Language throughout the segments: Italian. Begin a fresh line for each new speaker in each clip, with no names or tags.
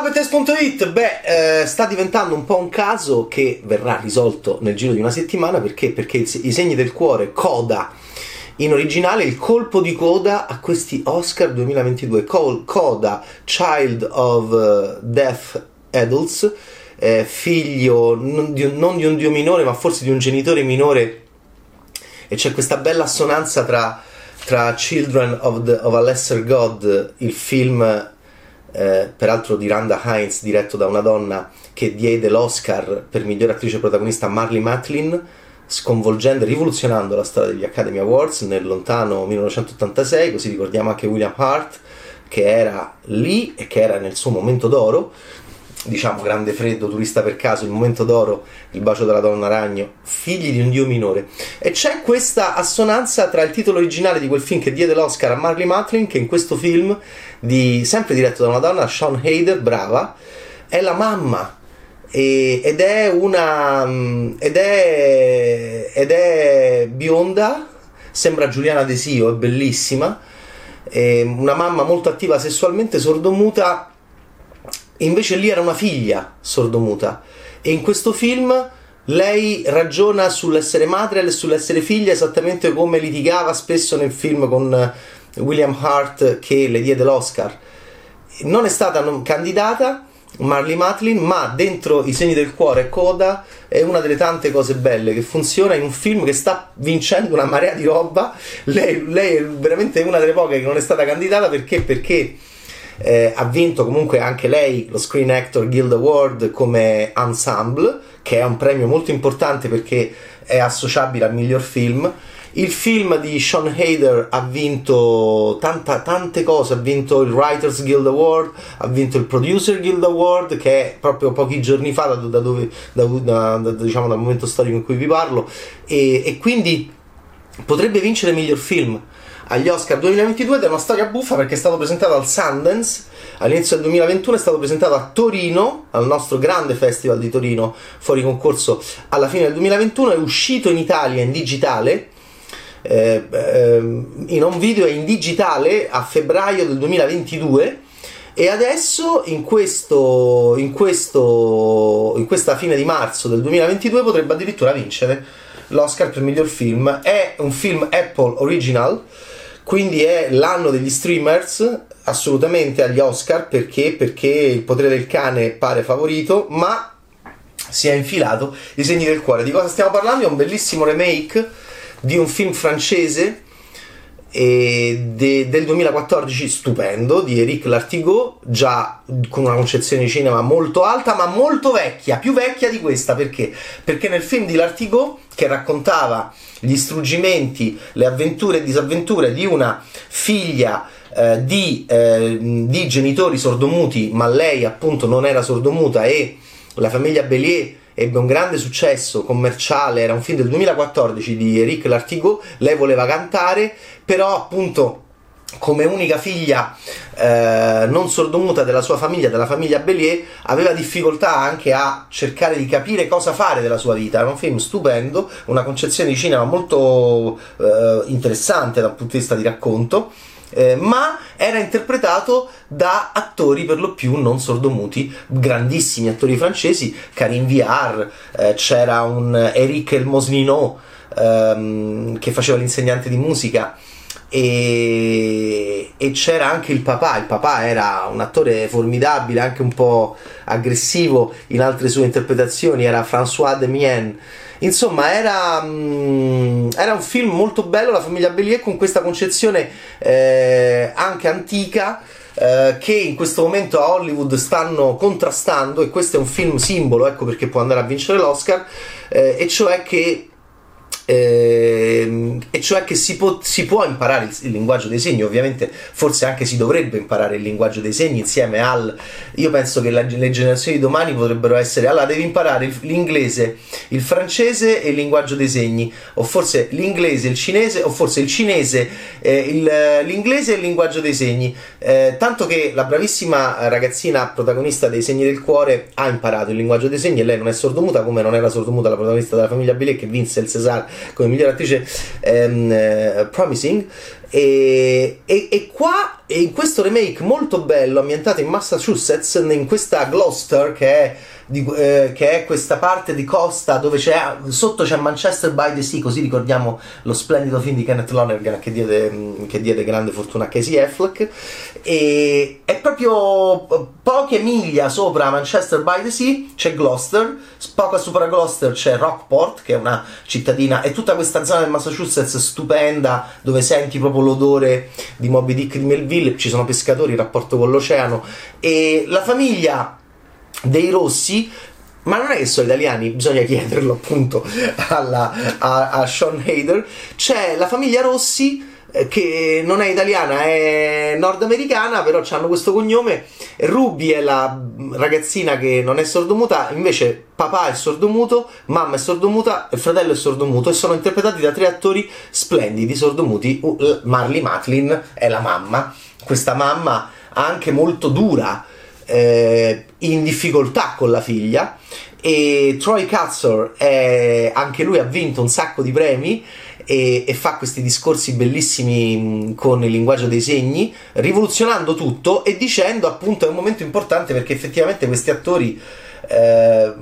Ciao beh, eh, sta diventando un po' un caso che verrà risolto nel giro di una settimana perché? Perché i segni del cuore, coda in originale il colpo di coda a questi Oscar 2022. Coda, Child of uh, Deaf Adults, eh, figlio non di, un, non di un dio minore ma forse di un genitore minore e c'è questa bella assonanza tra, tra Children of, the, of, a Lesser God, il film eh, peraltro di Randa Heinz diretto da una donna che diede l'Oscar per migliore attrice protagonista a Marley Matlin sconvolgendo e rivoluzionando la storia degli Academy Awards nel lontano 1986, così ricordiamo anche William Hart che era lì e che era nel suo momento d'oro, diciamo grande freddo, turista per caso, il momento d'oro, il bacio della donna ragno, figli di un dio minore. E c'è questa assonanza tra il titolo originale di quel film che diede l'Oscar a Marley Matlin, che in questo film, di, sempre diretto da una donna, Sean Hayder, brava, è la mamma ed è una mm, ed è, ed è bionda sembra Giuliana Desio è bellissima è una mamma molto attiva sessualmente sordomuta invece lì era una figlia sordomuta. E in questo film lei ragiona sull'essere madre e sull'essere figlia esattamente come litigava spesso nel film con William Hart che le diede l'Oscar. Non è stata candidata Marley Matlin, ma dentro i segni del cuore Coda è una delle tante cose belle che funziona in un film che sta vincendo una marea di roba. Lei, lei è veramente una delle poche che non è stata candidata perché, perché eh, ha vinto comunque anche lei lo Screen Actor Guild Award come ensemble, che è un premio molto importante perché è associabile al miglior film. Il film di Sean Hader ha vinto tanta, tante cose, ha vinto il Writers Guild Award, ha vinto il Producer Guild Award che è proprio pochi giorni fa da, da dove, da, da, diciamo, dal momento storico in cui vi parlo. E, e quindi potrebbe vincere miglior film agli Oscar 2022 ed è una storia buffa perché è stato presentato al Sundance all'inizio del 2021 è stato presentato a Torino al nostro grande festival di Torino fuori concorso alla fine del 2021 è uscito in Italia in digitale eh, ehm, in un video in digitale a febbraio del 2022 e adesso in, questo, in, questo, in questa fine di marzo del 2022 potrebbe addirittura vincere l'Oscar per miglior film. È un film Apple Original, quindi è l'anno degli streamers assolutamente agli Oscar perché, perché il potere del cane pare favorito, ma si è infilato i segni del cuore. Di cosa stiamo parlando? È un bellissimo remake di un film francese de, del 2014 stupendo di Eric Lartigot già con una concezione di cinema molto alta ma molto vecchia più vecchia di questa perché? perché nel film di Lartigot che raccontava gli struggimenti le avventure e disavventure di una figlia eh, di, eh, di genitori sordomuti ma lei appunto non era sordomuta e la famiglia Bellier ebbe un grande successo commerciale, era un film del 2014 di Eric Lartigot, lei voleva cantare, però appunto come unica figlia eh, non sordomuta della sua famiglia, della famiglia Bellier, aveva difficoltà anche a cercare di capire cosa fare della sua vita. Era un film stupendo, una concezione di cinema molto eh, interessante dal punto di vista di racconto eh, ma era interpretato da attori per lo più non sordomuti, grandissimi attori francesi, Karim Viard, eh, c'era un Eric El ehm, che faceva l'insegnante di musica e, e, c'era anche il papà, il papà era un attore formidabile, anche un po' aggressivo in altre sue interpretazioni, era François Demiens Insomma, era, um, era, un film molto bello, La famiglia Bellier, con questa concezione eh, anche antica. Eh, che in questo momento a Hollywood stanno contrastando e questo è un film simbolo, ecco perché può andare a vincere l'Oscar, eh, e cioè che eh, e cioè che si può, si può imparare il, il, linguaggio dei segni, ovviamente forse anche si dovrebbe imparare il linguaggio dei segni insieme al... Io penso che la, le generazioni di domani potrebbero essere, allora devi imparare l'inglese, il francese e il linguaggio dei segni, o forse l'inglese, il cinese, o forse il cinese, eh, il, l'inglese e il linguaggio dei segni, eh, tanto che la bravissima ragazzina protagonista dei segni del cuore ha imparato il linguaggio dei segni e lei non è sordomuta come non era sordomuta la protagonista della famiglia Billet che vinse il César come miglior attrice ehm, eh, Promising E, e, e qua, in questo remake molto bello, ambientato in Massachusetts, in questa Gloucester che è di, eh, che è questa parte di costa dove c'è sotto c'è Manchester by the Sea, così ricordiamo lo splendido film di Kenneth Lonergan che diede, mm, che diede grande fortuna a Casey Affleck. E è proprio poche miglia sopra Manchester by the Sea c'è Gloucester, poco sopra Gloucester c'è Rockport, che è una cittadina, e tutta questa zona del Massachusetts stupenda dove senti proprio l'odore di Moby Dick di Melville, ci sono pescatori, il rapporto con l'oceano e la famiglia dei rossi ma non è che sono italiani, bisogna chiederlo appunto alla, a, a Sean Hader. C'è la famiglia Rossi che non è italiana, è nordamericana, però hanno questo cognome. Ruby è la ragazzina che non è sordomuta, invece papà è sordomuto, mamma è sordomuta e fratello è sordomuto e sono interpretati da tre attori splendidi sordomuti. Marley Matlin è la mamma, questa mamma anche molto dura eh, in difficoltà con la figlia e Troy Katzor è, anche lui ha vinto un sacco di premi e, e, fa questi discorsi bellissimi con il linguaggio dei segni, rivoluzionando tutto e dicendo appunto è un momento importante perché effettivamente questi attori eh,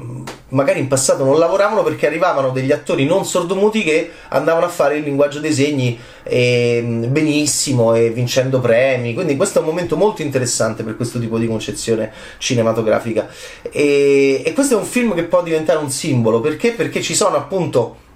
magari in passato non lavoravano perché arrivavano degli attori non sordomuti che andavano a fare il linguaggio dei segni eh, benissimo e vincendo premi. Quindi questo è un momento molto interessante per questo tipo di concezione cinematografica. E, e questo è un film che può diventare un simbolo perché? Perché ci sono appunto.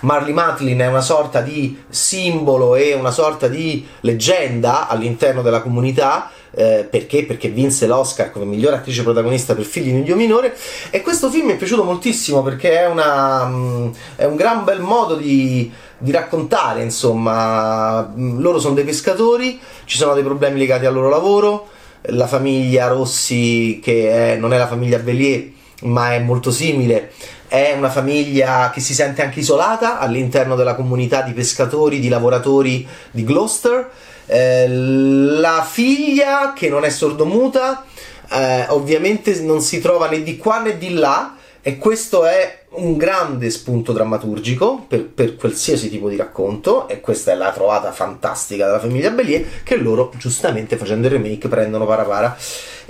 Marley Matlin è una sorta di simbolo e una sorta di leggenda all'interno della comunità eh, perché? Perché vinse l'Oscar come miglior attrice protagonista per Figli di un Dio minore e questo film mi è piaciuto moltissimo perché è, una, um, è un gran bel modo di, di raccontare, insomma, mm, loro sono dei pescatori, ci sono dei problemi legati al loro lavoro, la famiglia Rossi che è, non è la famiglia Bellier ma è molto simile. È una famiglia che si sente anche isolata all'interno della comunità di pescatori, di lavoratori di Gloucester. Eh, la figlia che non è sordomuta eh, ovviamente non si trova né di qua né di là e questo è un grande spunto drammaturgico per, per, qualsiasi tipo di racconto e questa è la trovata fantastica della famiglia Bellier che loro giustamente facendo il remake prendono parapara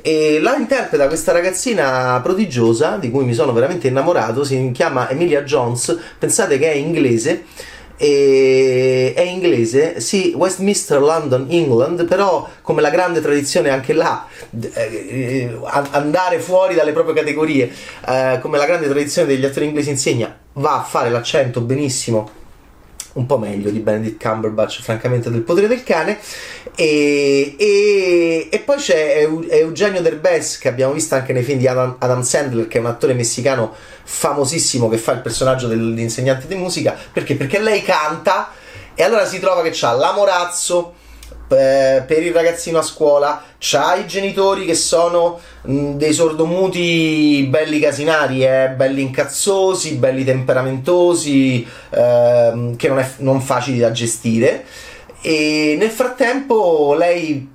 e la interpreta questa ragazzina prodigiosa di cui mi sono veramente innamorato si chiama Emilia Jones pensate che è inglese è inglese, sì, Westminster London, England, però come la grande tradizione anche là, eh, andare fuori dalle proprie categorie, eh, come la grande tradizione degli attori inglesi insegna, va a fare l'accento benissimo un po' meglio di Benedict Cumberbatch, francamente, del potere del cane. E, e, e poi c'è Eugenio Derbez, che abbiamo visto anche nei film di Adam, Adam, Sandler, che è un attore messicano famosissimo che fa il personaggio dell'insegnante di musica. Perché? Perché lei canta e allora si trova che c'ha l'amorazzo eh, per il ragazzino a scuola, c'ha i genitori che sono dei sordomuti belli casinari, eh, belli incazzosi, belli temperamentosi, eh, che non è non facili da gestire. E nel frattempo lei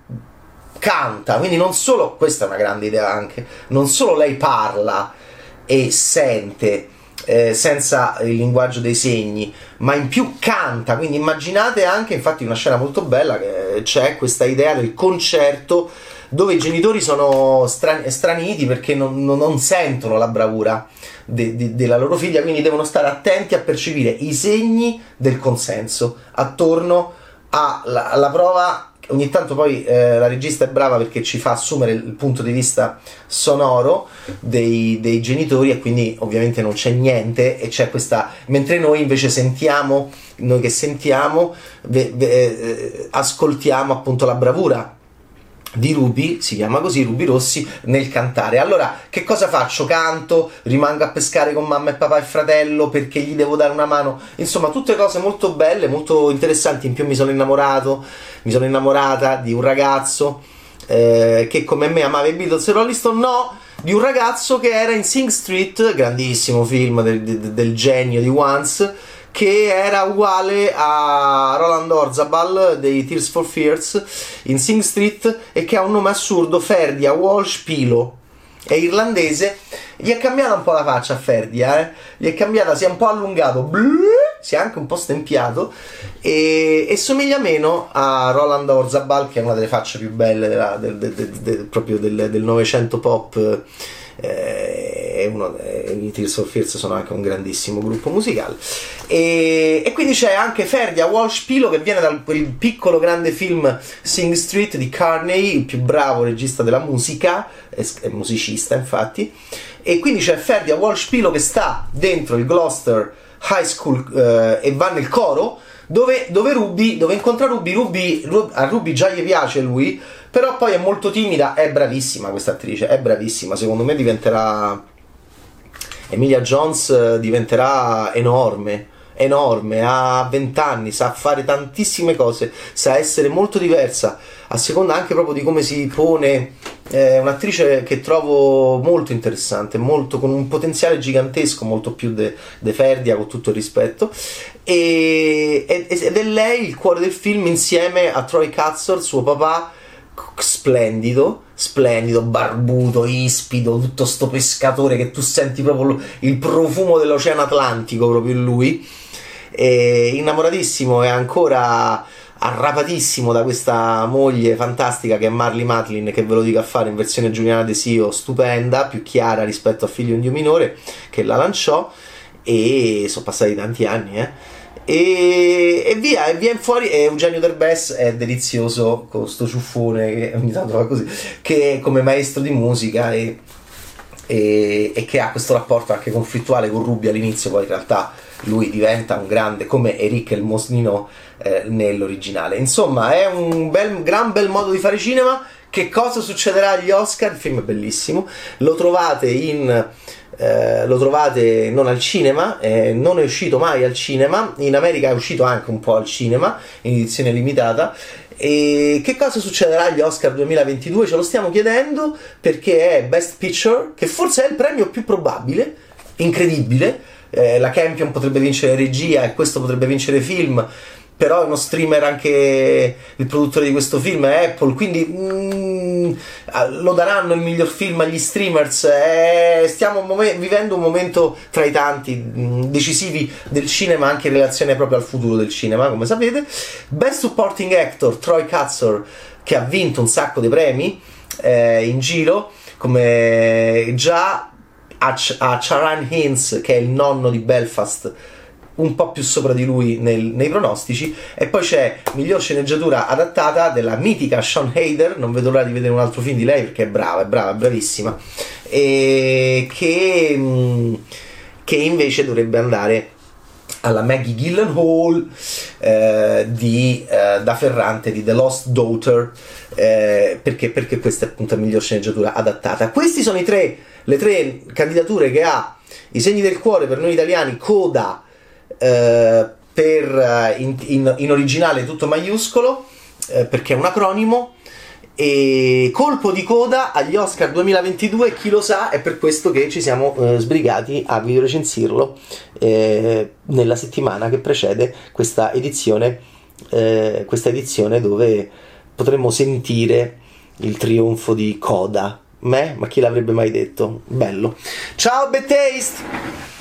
canta, quindi non solo, questa è una grande idea anche, non solo lei parla e sente, eh, senza il linguaggio dei segni, ma in più canta. Quindi immaginate anche, infatti, una scena molto bella che c'è questa idea del concerto dove i genitori sono strani- straniti perché non, non, non, sentono la bravura de- de- della loro figlia, quindi devono stare attenti a percepire i segni del consenso attorno alla, alla prova ogni tanto poi eh, la regista è brava perché ci fa assumere il punto di vista sonoro dei, dei, genitori e quindi ovviamente non c'è niente e c'è questa mentre noi invece sentiamo noi che sentiamo ve, ve, eh, ascoltiamo appunto la bravura di Ruby, si chiama così, Ruby Rossi, nel cantare. Allora, che cosa faccio? Canto, rimango a pescare con mamma e papà e fratello perché gli devo dare una mano. Insomma, tutte cose molto belle, molto interessanti. In più mi sono innamorato, mi sono innamorata di un ragazzo eh, che come me amava i Beatles e Rolling Stone, no, di un ragazzo che era in Sing Street, grandissimo film del, del, del genio di Once che era uguale a Roland Orzabal dei Tears for Fears in Sing Street e che ha un nome assurdo, Ferdia Walsh Pilo. È irlandese, gli è cambiata un po' la faccia a Ferdia, eh? gli è cambiata, si è un po' allungato, bluh, si è anche un po' stempiato e, e somiglia meno a Roland Orzabal che è una delle facce più belle della, del, del, del, proprio del Novecento pop eh, uno, eh, i Tears of Fears sono anche un grandissimo gruppo musicale e, e quindi c'è anche Ferdia Walsh Pilo che viene dal quel piccolo grande film Sing Street di Carney il più bravo regista della musica è, musicista infatti. E quindi c'è Ferdia Walsh Pilo che sta dentro il Gloucester High School eh, e va nel coro dove, dove Ruby, dove incontra Ruby, Ruby, Ruby, a Ruby già gli piace lui, però poi è molto timida, è bravissima questa attrice, è bravissima, secondo me diventerà... Emilia Jones eh, diventerà enorme, enorme, ha 20 anni, sa fare tantissime cose, sa essere molto diversa, a seconda anche proprio di come si pone. È un'attrice che trovo molto interessante, molto, con un potenziale gigantesco, molto più de, de Ferdia, con tutto il rispetto. E, ed è lei il cuore del film insieme a Troy Katzor, suo papà, splendido, splendido, barbuto, ispido, tutto sto pescatore che tu senti proprio il profumo dell'Oceano Atlantico proprio in lui. E innamoratissimo e ancora arrapatissimo da questa moglie fantastica che è Marley Matlin, che ve lo dico a fare in versione Giuliana De Sio, stupenda, più chiara rispetto a Figlio di un Dio minore, che la lanciò e sono passati tanti anni, eh. E, e, via, e viene fuori. E Eugenio Derbes è delizioso con sto ciuffone che ogni tanto fa così, che come maestro di musica e, e, e, che ha questo rapporto anche conflittuale con Rubi all'inizio, poi in realtà lui diventa un grande come Eric il Mosnino eh, nell'originale. Insomma, è un bel, gran bel modo di fare cinema. Che cosa succederà agli Oscar? Il film è bellissimo. Lo trovate in. Eh, lo trovate non al cinema, eh, non è uscito mai al cinema. In America è uscito anche un po' al cinema in edizione limitata. E che cosa succederà agli Oscar 2022? Ce lo stiamo chiedendo perché è Best Picture, che forse è il premio più probabile, incredibile. Eh, la Campion potrebbe vincere regia e questo potrebbe vincere film però è uno streamer anche il produttore di questo film è Apple quindi mm, lo daranno il miglior film agli streamers. Eh, stiamo mom- vivendo un momento tra i tanti mm, decisivi del cinema anche in relazione proprio al futuro del cinema come sapete. Best Supporting Actor Troy Katzor che ha vinto un sacco di premi eh, in giro come già a, Ch- a Charan Hinz che è il nonno di Belfast un po' più sopra di lui nel, nei pronostici. E poi c'è miglior sceneggiatura adattata della mitica Sean Hader. Non vedo l'ora di vedere un altro film di lei perché è brava, è brava, bravissima. E che, mm, che invece dovrebbe andare alla Maggie Gyllenhaal eh, di, eh, da Ferrante di The Lost Daughter eh, perché, perché questa è appunto la miglior sceneggiatura adattata queste sono tre, le tre candidature che ha i segni del cuore per noi italiani Coda eh, per, eh, in, in, in, originale tutto maiuscolo eh, perché è un acronimo e colpo di coda agli Oscar 2022 chi lo sa è per questo che ci siamo eh, sbrigati a videorecensirlo eh, nella settimana che precede questa edizione eh, questa edizione dove potremmo sentire il trionfo di coda Me? Ma chi l'avrebbe mai detto? Bello. Ciao, Bad Taste!